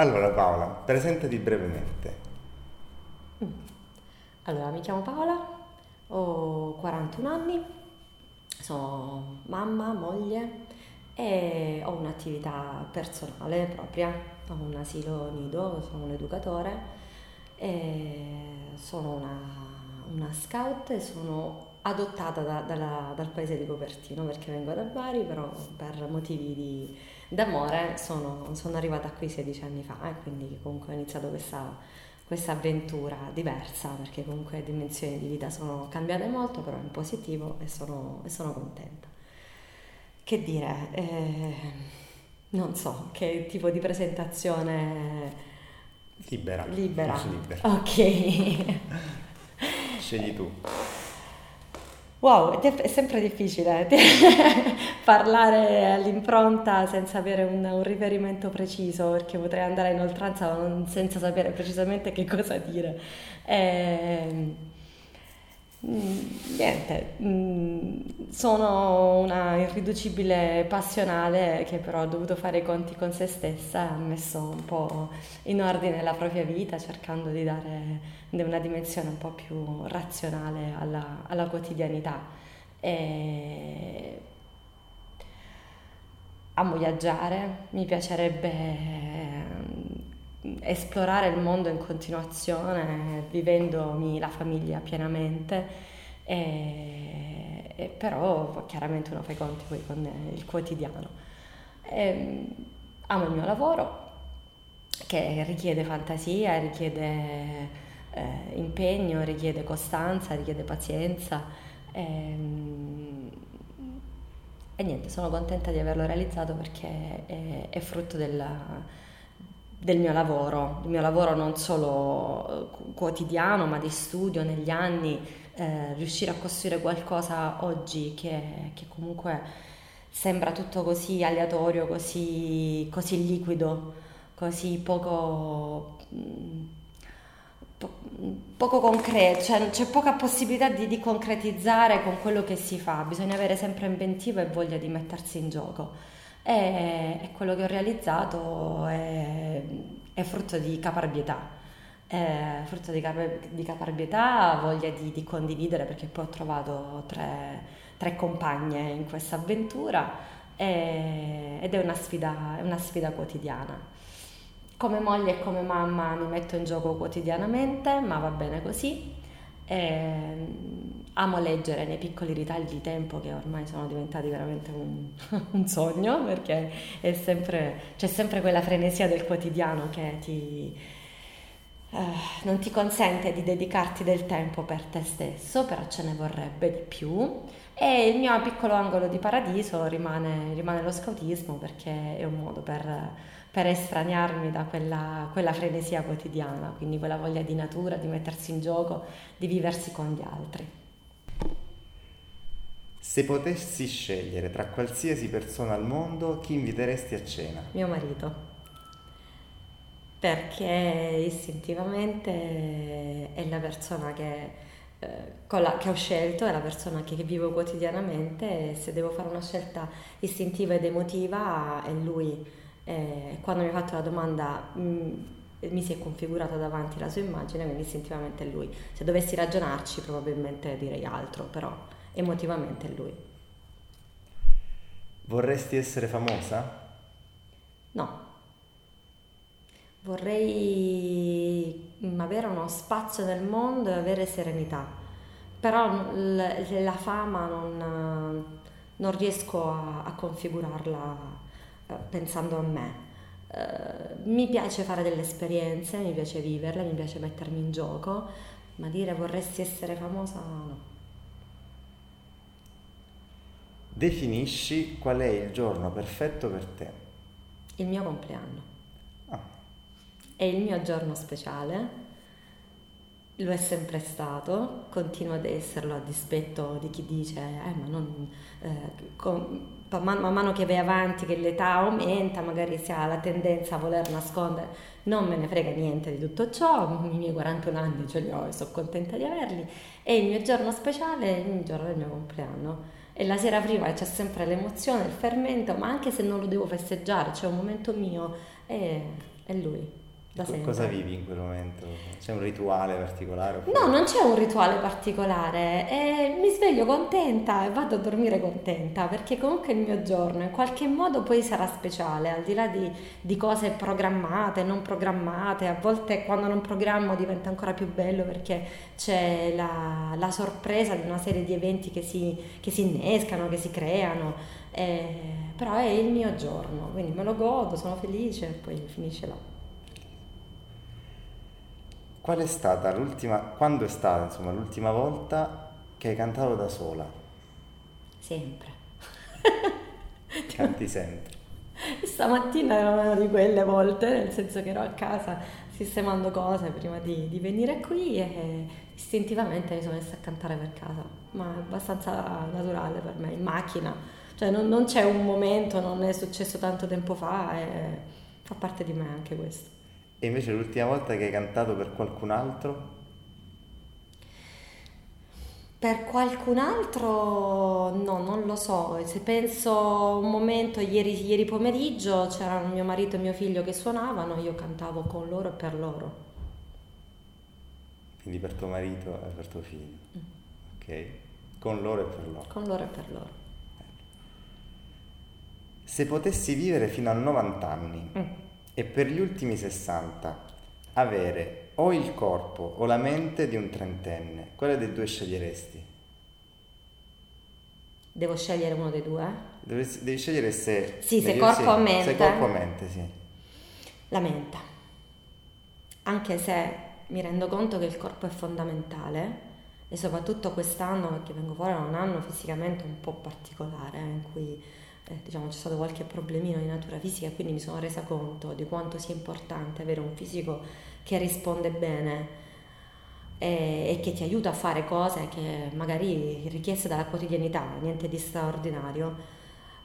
Allora Paola, presentati brevemente. Mm. Allora, mi chiamo Paola, ho 41 anni, sono mamma, moglie e ho un'attività personale propria, ho un asilo nido, sono un educatore sono una, una scout e sono adottata da, dalla, dal paese di Copertino perché vengo da Bari, però per motivi di, d'amore sono, sono, arrivata qui 16 anni fa e quindi comunque ho iniziato questa, questa avventura diversa perché comunque le dimensioni di vita sono cambiate molto, però in positivo e sono, e sono contenta. Che dire, eh, non so che tipo di presentazione... Libera. Libera. libera. Ok. Scegli tu. Wow, è sempre difficile eh, parlare all'impronta senza avere un, un, riferimento preciso, perché potrei andare in oltranza senza sapere precisamente che cosa dire. Eh, niente, mm, sono una irriducibile passionale che però ha dovuto fare i conti con se stessa, ha messo un po' in ordine la propria vita cercando di dare una dimensione un po' più razionale alla, alla quotidianità. E amo viaggiare, mi piacerebbe esplorare il mondo in continuazione, vivendomi la famiglia pienamente. E, e però chiaramente uno fa i conti poi con il quotidiano. E, ehm, amo il mio lavoro che richiede fantasia, richiede eh, impegno, richiede costanza, richiede pazienza. E, ehm, e, niente, sono contenta di averlo realizzato perché è, è frutto della, del mio lavoro, il mio lavoro non solo eh, quotidiano ma di studio negli anni, eh, riuscire a costruire qualcosa oggi che, che, comunque sembra tutto così aleatorio, così, così liquido, così poco... Mm, poco concreto, cioè c'è poca possibilità di, di, concretizzare con quello che si fa, bisogna avere sempre inventiva e voglia di mettersi in gioco. E, e quello che ho realizzato è, è frutto di caparbietà. È frutto di, di caparbietà, voglia di, di, condividere perché poi ho trovato tre, tre compagne in questa avventura e, ed è una sfida, è una sfida quotidiana. Come moglie e come mamma mi metto in gioco quotidianamente, ma va bene così. E ehm, amo leggere nei piccoli ritagli di tempo che ormai sono diventati veramente un, un sogno perché sempre, c'è sempre quella frenesia del quotidiano che ti, eh, non ti consente di dedicarti del tempo per te stesso, però ce ne vorrebbe di più. E il mio piccolo angolo di paradiso rimane, rimane lo scautismo perché è un modo per per estraniarmi da quella, quella, frenesia quotidiana, quindi quella voglia di natura, di mettersi in gioco, di viversi con gli altri. Se potessi scegliere tra qualsiasi persona al mondo, chi inviteresti a cena? Mio marito. Perché istintivamente è la persona che, eh, la, che ho scelto, è la persona che, che vivo quotidianamente e se devo fare una scelta istintiva ed emotiva è lui eh, quando mi ha fatto la domanda mh, mm, mi si è configurata davanti la sua immagine, quindi istintivamente è lui. Se dovessi ragionarci probabilmente direi altro, però emotivamente è lui. Vorresti essere famosa? No. Vorrei mm, avere uno spazio nel mondo e avere serenità, però la fama non, non riesco a, a configurarla eh, pensando a me. Uh, mi piace fare delle esperienze, mi piace viverle, mi piace mettermi in gioco, ma dire vorresti essere famosa no. Definisci qual è il giorno perfetto per te. Il mio compleanno. Ah. È il mio giorno speciale, lo è sempre stato, continua ad esserlo a dispetto di chi dice, eh, ma non... Eh, con, man, man mano che vai avanti, che l'età aumenta, magari si ha la tendenza a voler nascondere, non me ne frega niente di tutto ciò, i miei 41 anni ce li ho e sono contenta di averli, e il mio giorno speciale è il giorno del mio compleanno. E la sera prima c'è sempre l'emozione, il fermento, ma anche se non lo devo festeggiare, c'è un momento mio e, è lui. Da sempre. Cosa vivi in quel momento? C'è un rituale particolare? oppure- No, non c'è un rituale particolare, e mi sveglio contenta e vado a dormire contenta perché comunque il mio giorno in qualche modo poi sarà speciale, al di là di, di cose programmate, non programmate, a volte quando non programmo diventa ancora più bello perché c'è la, la sorpresa di una serie di eventi che si, che si innescano, che si creano, eh, però è il mio giorno, quindi me lo godo, sono felice e poi finisce là. Qual è stata l'ultima, quando è stata insomma l'ultima volta che hai cantato da sola? Sempre. Canti sempre. Stamattina era una di quelle volte, nel senso che ero a casa sistemando cose prima di, di venire qui e istintivamente mi sono messa a cantare per casa, ma è abbastanza naturale per me, in macchina, cioè non, non c'è un momento, non è successo tanto tempo fa e fa parte di me anche questo. E invece l'ultima volta che hai cantato per qualcun altro? Per qualcun altro no, non lo so, se penso un momento, ieri, ieri pomeriggio c'erano mio marito e mio figlio che suonavano, io cantavo con loro e per loro. Quindi per tuo marito e per tuo figlio. Ok? Con loro e per loro. Con loro e per loro. Se potessi vivere fino a 90 anni Mm. E per gli ultimi 60 avere o il corpo o la mente di un trentenne, quale dei due sceglieresti? Devo scegliere uno dei due? Dovresti- devi scegliere se... Sì, se devi- corpo o mente. Se corpo o mente, sì. La mente. Anche se mi rendo conto che il corpo è fondamentale e soprattutto quest'anno, perché vengo fuori da un anno fisicamente un po' particolare, eh, in cui eh, diciamo, c'è stato qualche problemino di natura fisica quindi mi sono resa conto di quanto sia importante avere un fisico che risponde bene e, e che ti aiuta a fare cose che magari richieste dalla quotidianità, niente di straordinario,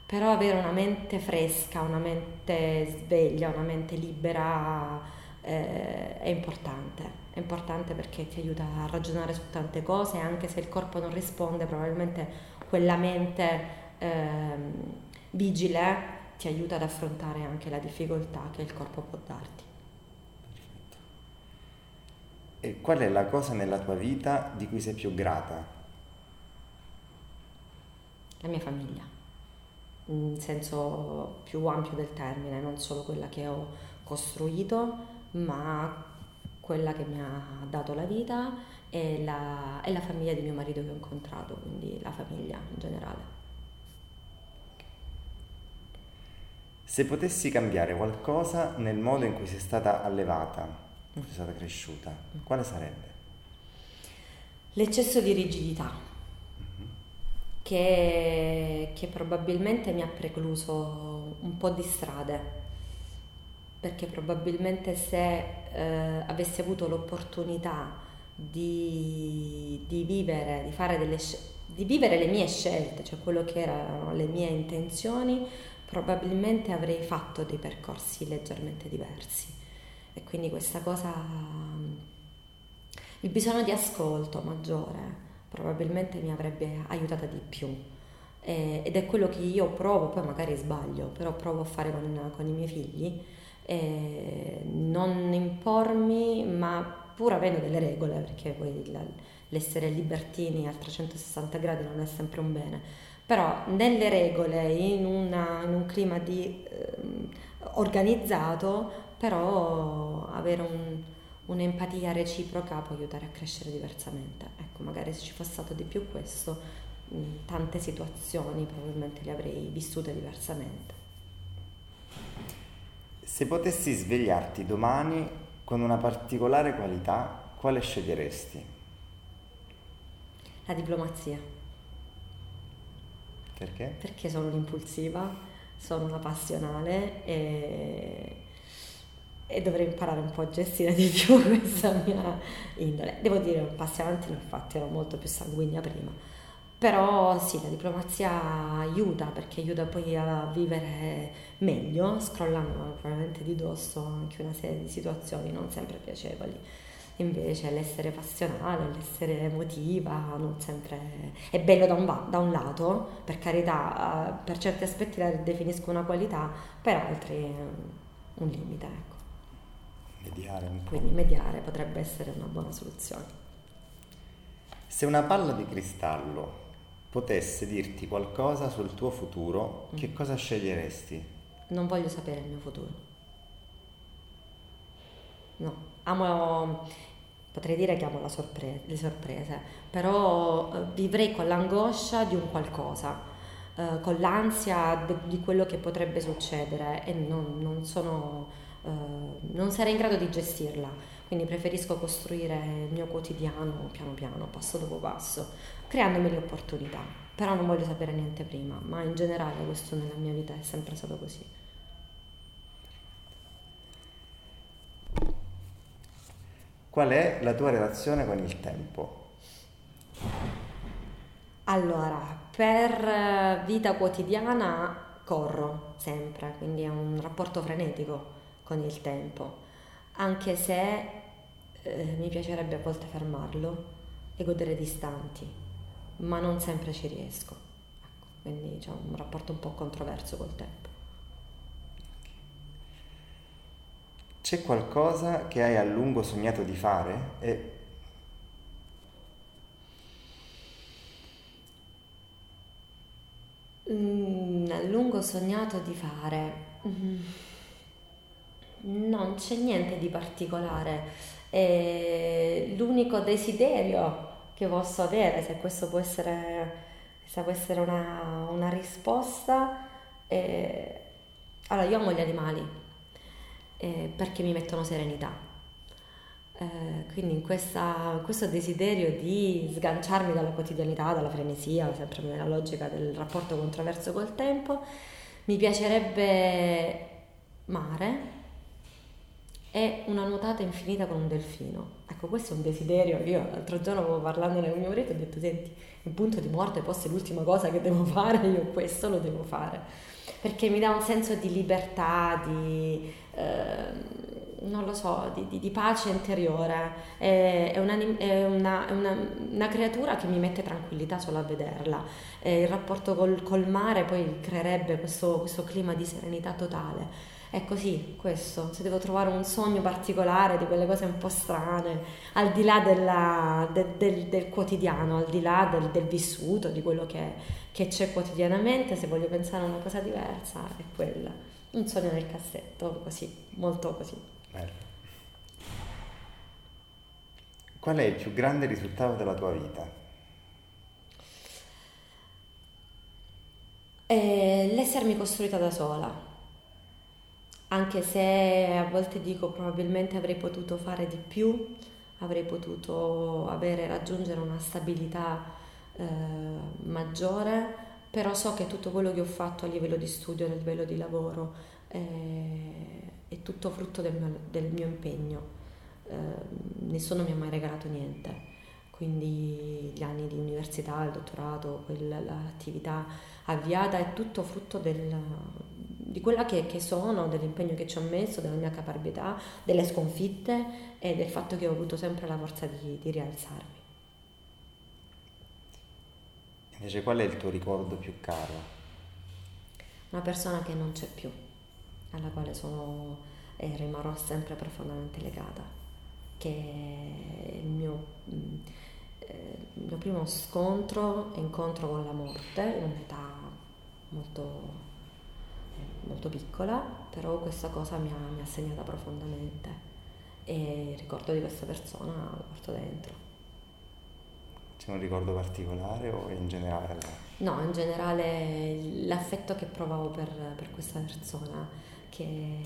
però avere una mente fresca, una mente sveglia, una mente libera eh, è importante. È importante perché ti aiuta a ragionare su tante cose, anche se il corpo non risponde, probabilmente quella mente ehm, vigile ti aiuta ad affrontare anche la difficoltà che il corpo può darti. E qual è la cosa nella tua vita di cui sei più grata? La mia famiglia, in senso più ampio del termine, non solo quella che ho costruito, ma quella che mi ha dato la vita e la, e la famiglia di mio marito che ho incontrato, quindi la famiglia in generale. Se potessi cambiare qualcosa nel modo in cui sei stata allevata, in cui sei stata cresciuta, quale sarebbe? L'eccesso di rigidità che, che probabilmente mi ha precluso un po' di strade, perché probabilmente se eh, avessi avuto l'opportunità di, di vivere, di fare delle scelte, di vivere le mie scelte, cioè quello che erano le mie intenzioni, probabilmente avrei fatto dei percorsi leggermente diversi. E quindi questa cosa, il bisogno di ascolto maggiore, probabilmente mi avrebbe aiutata di più. Eh, ed è quello che io provo, poi magari sbaglio, però provo a fare con, con i miei figli, eh, non impormi, ma pur avendo delle regole, perché poi l'essere libertini a 360 gradi non è sempre un bene, però nelle regole, in, una, in un clima di, eh, organizzato, però avere un, un'empatia reciproca può aiutare a crescere diversamente. Ecco, magari se ci fosse stato di più questo, mh, tante situazioni probabilmente le avrei vissute diversamente. Se potessi svegliarti domani con una particolare qualità, quale sceglieresti? La diplomazia, Perché? perché sono un'impulsiva, sono una passionale e, e dovrei imparare un po' a gestire di più questa mia indole. Devo dire, un passo avanti infatti ero molto più sanguigna prima, però sì, la diplomazia aiuta perché aiuta poi a vivere meglio, scrollando probabilmente di dosso anche una serie di situazioni non sempre piacevoli. Invece l'essere passionale, l'essere emotiva, non sempre è bello da un, va- da un lato, per carità, eh, per certi aspetti la definisco una qualità, per altri un limite, ecco. mediare un po'. Quindi mediare potrebbe essere una buona soluzione. Se una palla di cristallo potesse dirti qualcosa sul tuo futuro, che cosa sceglieresti? Non voglio sapere il mio futuro. No, amo, potrei dire che amo sorpre- le sorprese, però eh, vivrei con l'angoscia di un qualcosa, eh, con l'ansia de- di quello che potrebbe succedere e non, non sono, eh, non sarei in grado di gestirla. Quindi preferisco costruire il mio quotidiano piano piano, passo dopo passo, creandomi le opportunità. Però non voglio sapere niente prima, ma in generale questo nella mia vita è sempre stato così. Qual è la tua relazione con il tempo? Allora, per eh, vita quotidiana corro sempre, quindi è un rapporto frenetico con il tempo, anche se eh, mi piacerebbe a volte fermarlo e godere di istanti, ma non sempre ci riesco. Ecco, quindi c'è un rapporto un po' controverso col tempo. C'è qualcosa che hai a lungo sognato di fare e Mm, a lungo sognato di fare. Mm, non c'è niente di particolare. E l'unico desiderio che posso avere, se questo può essere, se può essere una, una risposta, è... Allora, io amo gli animali eh, perché mi mettono serenità. Eh, quindi in questa, questo desiderio di sganciarmi dalla quotidianità, dalla frenesia, sempre nella logica del rapporto controverso col tempo, mi piacerebbe mare e una nuotata infinita con un delfino. Ecco, questo è un desiderio. Io l'altro giorno parlando con mio marito ho detto, senti, in punto di morte fosse l'ultima cosa che devo fare, io questo lo devo fare. Perché mi dà un senso di libertà, di... Eh, non lo so, di, di, di pace interiore, è, è, una, è, una, è una, una, creatura che mi mette tranquillità solo a vederla. E il rapporto col, col, mare poi creerebbe questo, questo clima di serenità totale. È così, questo, se devo trovare un sogno particolare di quelle cose un po' strane, al di là della, del, del, del, quotidiano, al di là del, del vissuto, di quello che, che c'è quotidianamente, se voglio pensare a una cosa diversa, è quella. Un sogno nel cassetto, così, molto così. Bello. Qual è il più grande risultato della tua vita? Eh, l'essermi costruita da sola, anche se a volte dico probabilmente avrei potuto fare di più, avrei potuto avere, raggiungere una stabilità eh, maggiore, però so che tutto quello che ho fatto a livello di studio, a livello di lavoro, eh, è tutto frutto del mio, del mio impegno. Eh, nessuno mi ha mai regalato niente, quindi gli anni di università, il dottorato, quella, l'attività avviata è tutto frutto del, di quella che, che, sono, dell'impegno che ci ho messo, della mia capacità, delle sconfitte e del fatto che ho avuto sempre la forza di, di rialzarmi. Invece qual è il tuo ricordo più caro? Una persona che non c'è più alla quale sono e rimarrò sempre profondamente legata, che è il mio, eh, il mio primo scontro incontro con la morte in un'età molto, molto piccola, però questa cosa mi ha, mi ha segnata profondamente e il ricordo di questa persona lo porto dentro. C'è un ricordo particolare o in generale? No, in generale l'affetto che provavo per, per questa persona che,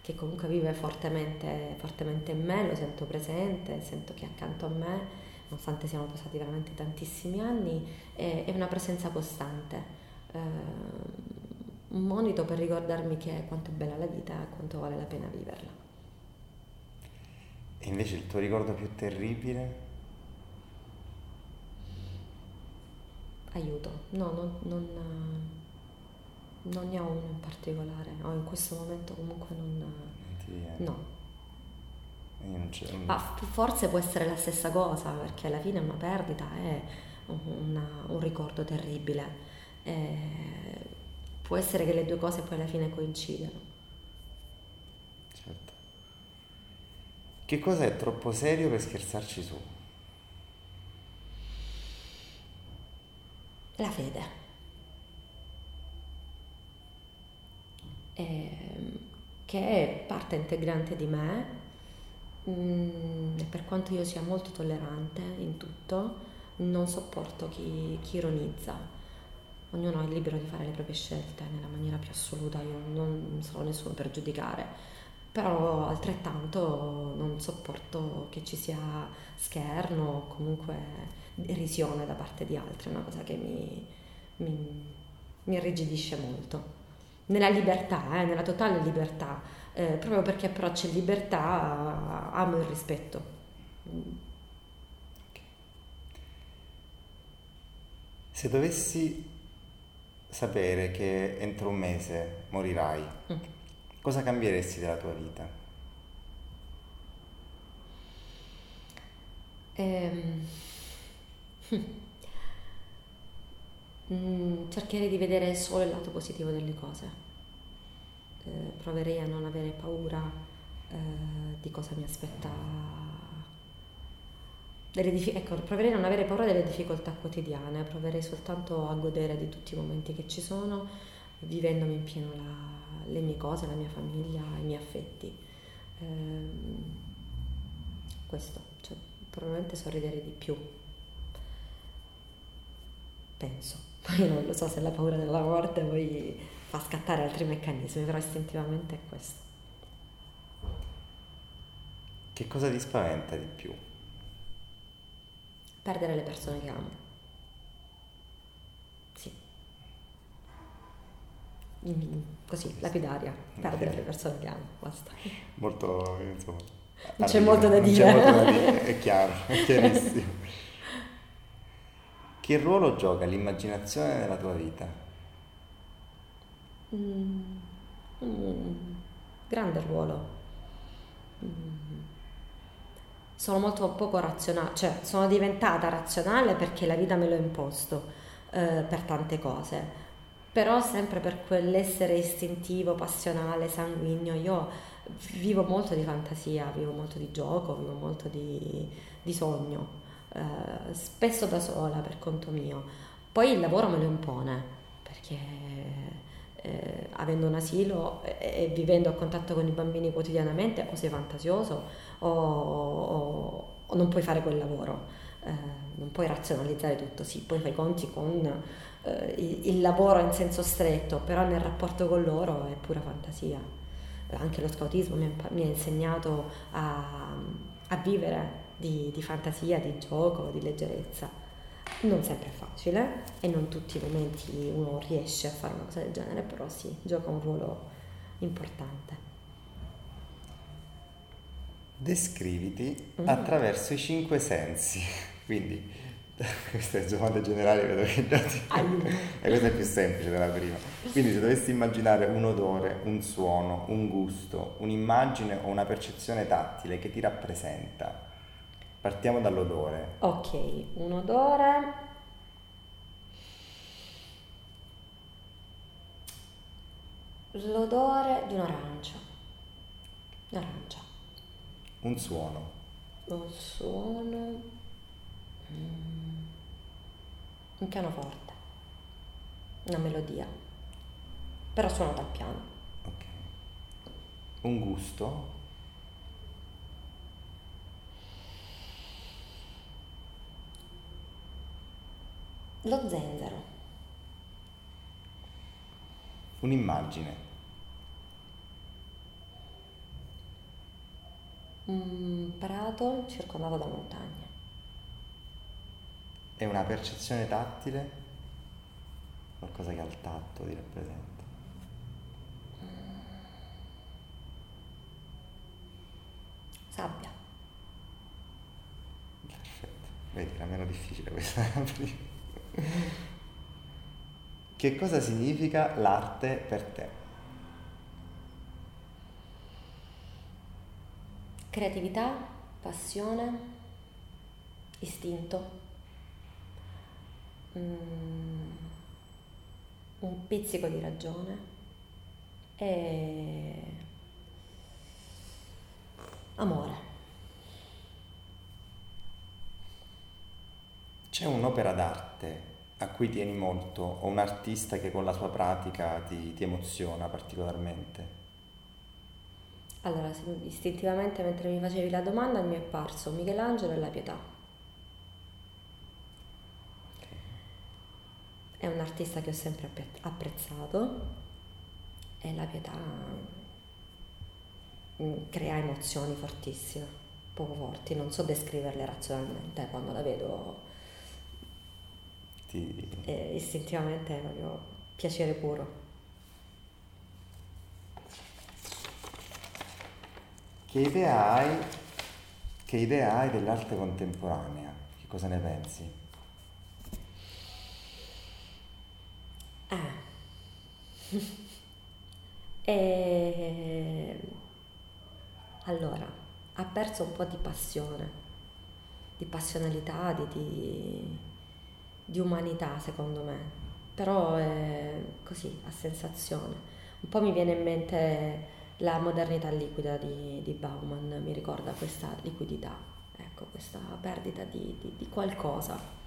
che comunque vive fortemente, fortemente, in me, lo sento presente, sento che accanto a me, nonostante siano passati veramente tantissimi anni, è, è una presenza costante, eh, un monito per ricordarmi che quanto è bella la vita e quanto vale la pena viverla. E invece il tuo ricordo più terribile? Aiuto, no, non, non non ne ho uno in particolare, o in questo momento comunque non... No. Ma forse può essere la stessa cosa, perché alla fine una perdita è una, un ricordo terribile. Eh, può essere che le due cose poi alla fine coincidano. Certo. Che cosa è troppo serio per scherzarci su? La fede. Eh, che è parte integrante di me mm, per quanto io sia molto tollerante in tutto, non sopporto chi, chi ironizza. Ognuno è libero di fare le proprie scelte nella maniera più assoluta, io non sono nessuno per giudicare, però altrettanto non sopporto che ci sia scherno o comunque risione da parte di altri, è una cosa che mi, mi, mi irrigidisce molto. Nella libertà, eh, nella totale libertà, eh, proprio perché però c'è libertà, amo il rispetto. Se dovessi sapere che entro un mese morirai, mm. cosa cambieresti della tua vita? Ehm... Mm, cercherei di vedere solo il lato positivo delle cose. Eh, proverei a non avere paura eh, di cosa mi aspetta dif- ecco, proverei a non avere paura delle difficoltà quotidiane, proverei soltanto a godere di tutti i momenti che ci sono, vivendomi in pieno la, le mie cose, la mia famiglia, i miei affetti. Ehm, questo, cioè, probabilmente sorridere di più. Penso. Poi non lo so se la paura della morte poi fa scattare altri meccanismi, però istintivamente è questo. Che cosa ti spaventa di più? Perdere le persone che amo. Sì. Mm, così, lapidaria, perdere le persone che amo, basta. Molto, insomma... Non c'è molto da dire. C'è molto da dire, è chiaro, è chiarissimo. che ruolo gioca l'immaginazione nella tua vita? Mm, mm, grande ruolo. Mm sono molto poco razionale, cioè sono diventata razionale perché la vita me l'ho imposto eh, per tante cose, però sempre per quell'essere istintivo, passionale, sanguigno, io vivo molto di fantasia, vivo molto di gioco, vivo molto di, di sogno, eh, spesso da sola per conto mio. Poi il lavoro me lo impone perché eh, avendo un asilo e, e, vivendo a contatto con i bambini quotidianamente o sei fantasioso o, o, o non puoi fare quel lavoro, eh, non puoi razionalizzare tutto, sì, poi fai conti con eh, il, lavoro in senso stretto, però nel rapporto con loro è pura fantasia. Anche lo scautismo mi, mi ha insegnato a, a vivere di, di fantasia, di gioco, di leggerezza non sempre è facile e non tutti i momenti uno riesce a fare una cosa del genere, però sì, gioca un ruolo importante. Descriviti mm. attraverso i cinque sensi, quindi queste domande generali vedo che già ti... e questa è più semplice della prima. Quindi se dovessi immaginare un odore, un suono, un gusto, un'immagine o una percezione tattile che ti rappresenta, Partiamo dall'odore. Ok, un odore. L'odore di un arancio. Un suono. Un suono. Mm. Un pianoforte. Una melodia. Però suono dal piano. Ok. Un gusto. Lo zenzero. Un'immagine. Un prato circondato da montagne. È una percezione tattile? Qualcosa che al tatto ti rappresenta? Sabbia. Perfetto. Vedi, era meno difficile questa. Che cosa significa l'arte per te? creatività, passione, istinto, mm, un pizzico di ragione e amore. C'è un'opera d'arte a cui tieni molto o un artista che con la sua pratica ti, ti emoziona particolarmente? Allora, istintivamente mentre mi facevi la domanda mi è parso Michelangelo e la pietà. È un artista che ho sempre apprezzato e la pietà mm, crea emozioni fortissime, poco forti, non so descriverle razionalmente quando la vedo ti... E istintivamente è proprio piacere puro. Che idea hai, che idea hai dell'arte contemporanea? Che cosa ne pensi? Ah. e... Allora, ha perso un po' di passione, di passionalità, di, di di umanità secondo me, però è così, a sensazione. Un po' mi viene in mente la modernità liquida di, di Bauman, mi ricorda questa liquidità, ecco, questa perdita di, di, di qualcosa.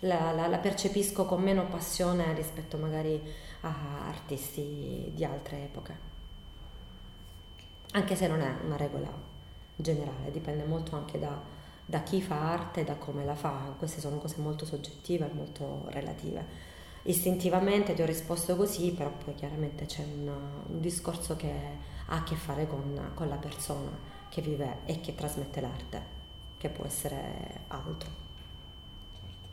La, la, la, percepisco con meno passione rispetto magari a artisti di altre epoche. Anche se non è una regola generale, dipende molto anche da, da chi fa arte, da come la fa, queste sono cose molto soggettive e molto relative. Istintivamente ti ho risposto così, però poi chiaramente c'è un, un discorso che ha a che fare con, con la persona che vive e che trasmette l'arte, che può essere altro. Certo.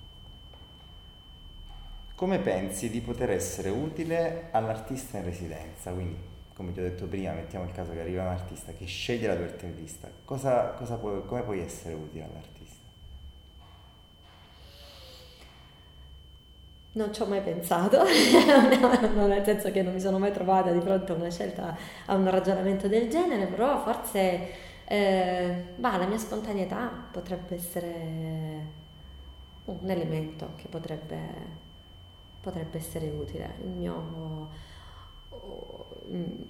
Come pensi di poter essere utile all'artista in residenza? Quindi come ti ho detto prima, mettiamo il caso che arriva un artista che sceglie la tua intervista, cosa, cosa puoi, come puoi essere utile all'artista? Non ci ho mai pensato, no, nel senso che non mi sono mai trovata di fronte a una scelta, a un ragionamento del genere, però forse eh, bah, la mia spontaneità potrebbe essere un elemento che potrebbe, potrebbe essere utile. Il mio Mm,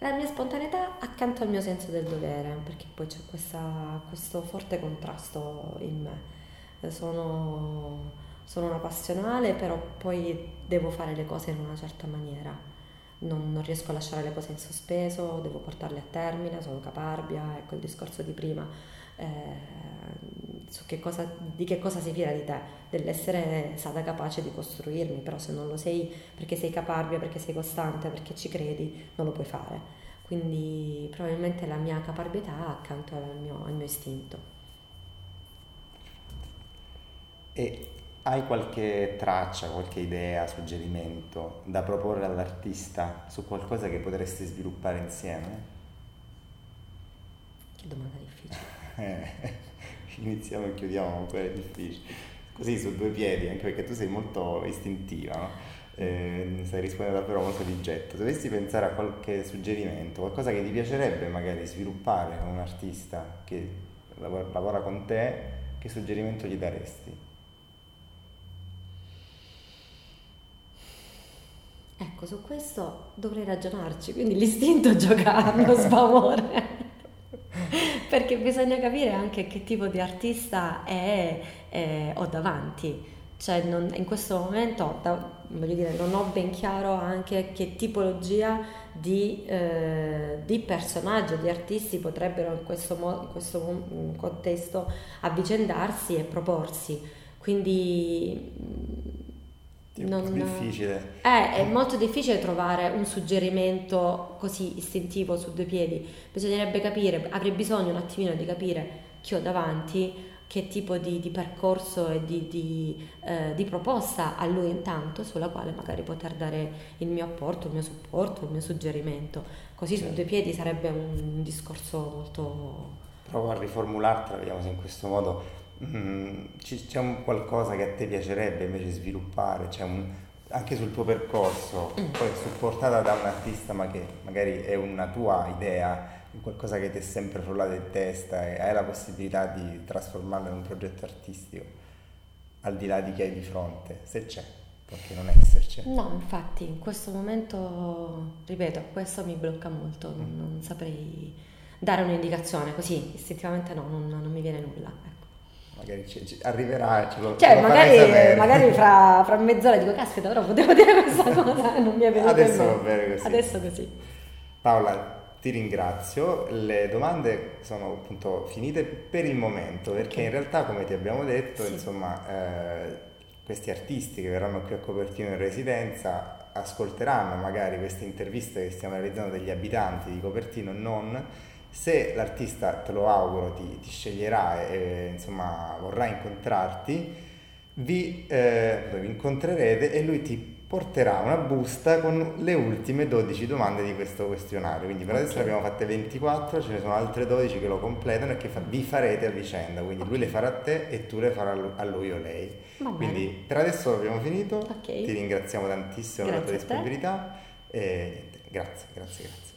la mia spontaneità accanto al mio senso del dovere, perché poi c'è questa, questo forte contrasto in me. Sono, sono una passionale, però poi devo fare le cose in una certa maniera. Non, non, riesco a lasciare le cose in sospeso, devo portarle a termine, sono caparbia, ecco il discorso di prima. Eh, che cosa, di che cosa si fida di te, dell'essere stata capace di costruirmi, però se non lo sei perché sei caparbia, perché sei costante, perché ci credi, non lo puoi fare. Quindi probabilmente la mia caparbietà accanto al mio, al mio istinto. E hai qualche traccia, qualche idea, suggerimento da proporre all'artista su qualcosa che potresti sviluppare insieme? Che domanda difficile. Iniziamo e chiudiamo con quelle difficili. Così su due piedi, anche perché tu sei molto istintiva, no? eh, stai rispondendo davvero molto di getto. Dovessi pensare a qualche suggerimento, qualcosa che ti piacerebbe magari sviluppare con un artista che lavora con te, che suggerimento gli daresti? Ecco, su questo dovrei ragionarci, quindi l'istinto gioca a mio sfavore. perché bisogna capire anche che tipo di artista è, è, ho davanti. Cioè non, in questo momento da, voglio dire, non ho ben chiaro anche che tipologia di, eh, di personaggio, di artisti potrebbero in questo, mo- in questo contesto avvicendarsi e proporsi. Quindi non... difficile. Eh, è molto difficile trovare un suggerimento così istintivo su due piedi. Bisognerebbe capire, avrei bisogno un attimino di capire chi ho davanti, che tipo di, di percorso e di, di, eh, di, proposta a lui intanto, sulla quale magari poter dare il mio apporto, il mio supporto, il mio suggerimento. Così certo. su due piedi sarebbe un discorso molto... Provo a riformulartela, vediamo se in questo modo Mm, c'è un qualcosa che a te piacerebbe invece sviluppare, un, anche sul tuo percorso, mm. poi supportata da un artista ma che magari è una tua idea, qualcosa che ti è sempre frullato in testa e hai la possibilità di trasformarlo in un progetto artistico, al di là di chi hai di fronte, se c'è, perché non esserci. No, infatti in questo momento, ripeto, questo mi blocca molto, non, mm. non saprei dare un'indicazione così, istintivamente no, non, non mi viene nulla. Ecco. Magari ci, ci arriverà ce lo, cioè, ce magari, magari fra, fra, mezz'ora dico, caspita, però potevo dire questa cosa non mi è venuto Adesso va bene così. Adesso così. Paola, ti ringrazio, le domande sono appunto finite per il momento perché okay. in realtà come ti abbiamo detto sì. insomma eh, questi artisti che verranno qui a Copertino in residenza ascolteranno magari queste interviste che stiamo realizzando degli abitanti di Copertino non se l'artista, te lo auguro, ti, ti sceglierà e insomma vorrà incontrarti, vi, eh, vi incontrerete e lui ti porterà una busta con le ultime 12 domande di questo questionario. Quindi per okay. adesso ne abbiamo fatte 24, ce ne sono altre 12 che lo completano e che fa, vi farete a vicenda. Quindi okay. lui le farà a te e tu le farai a lui o lei. Quindi per adesso abbiamo finito. Okay. Ti ringraziamo tantissimo per la tua disponibilità. E niente, grazie, grazie, grazie.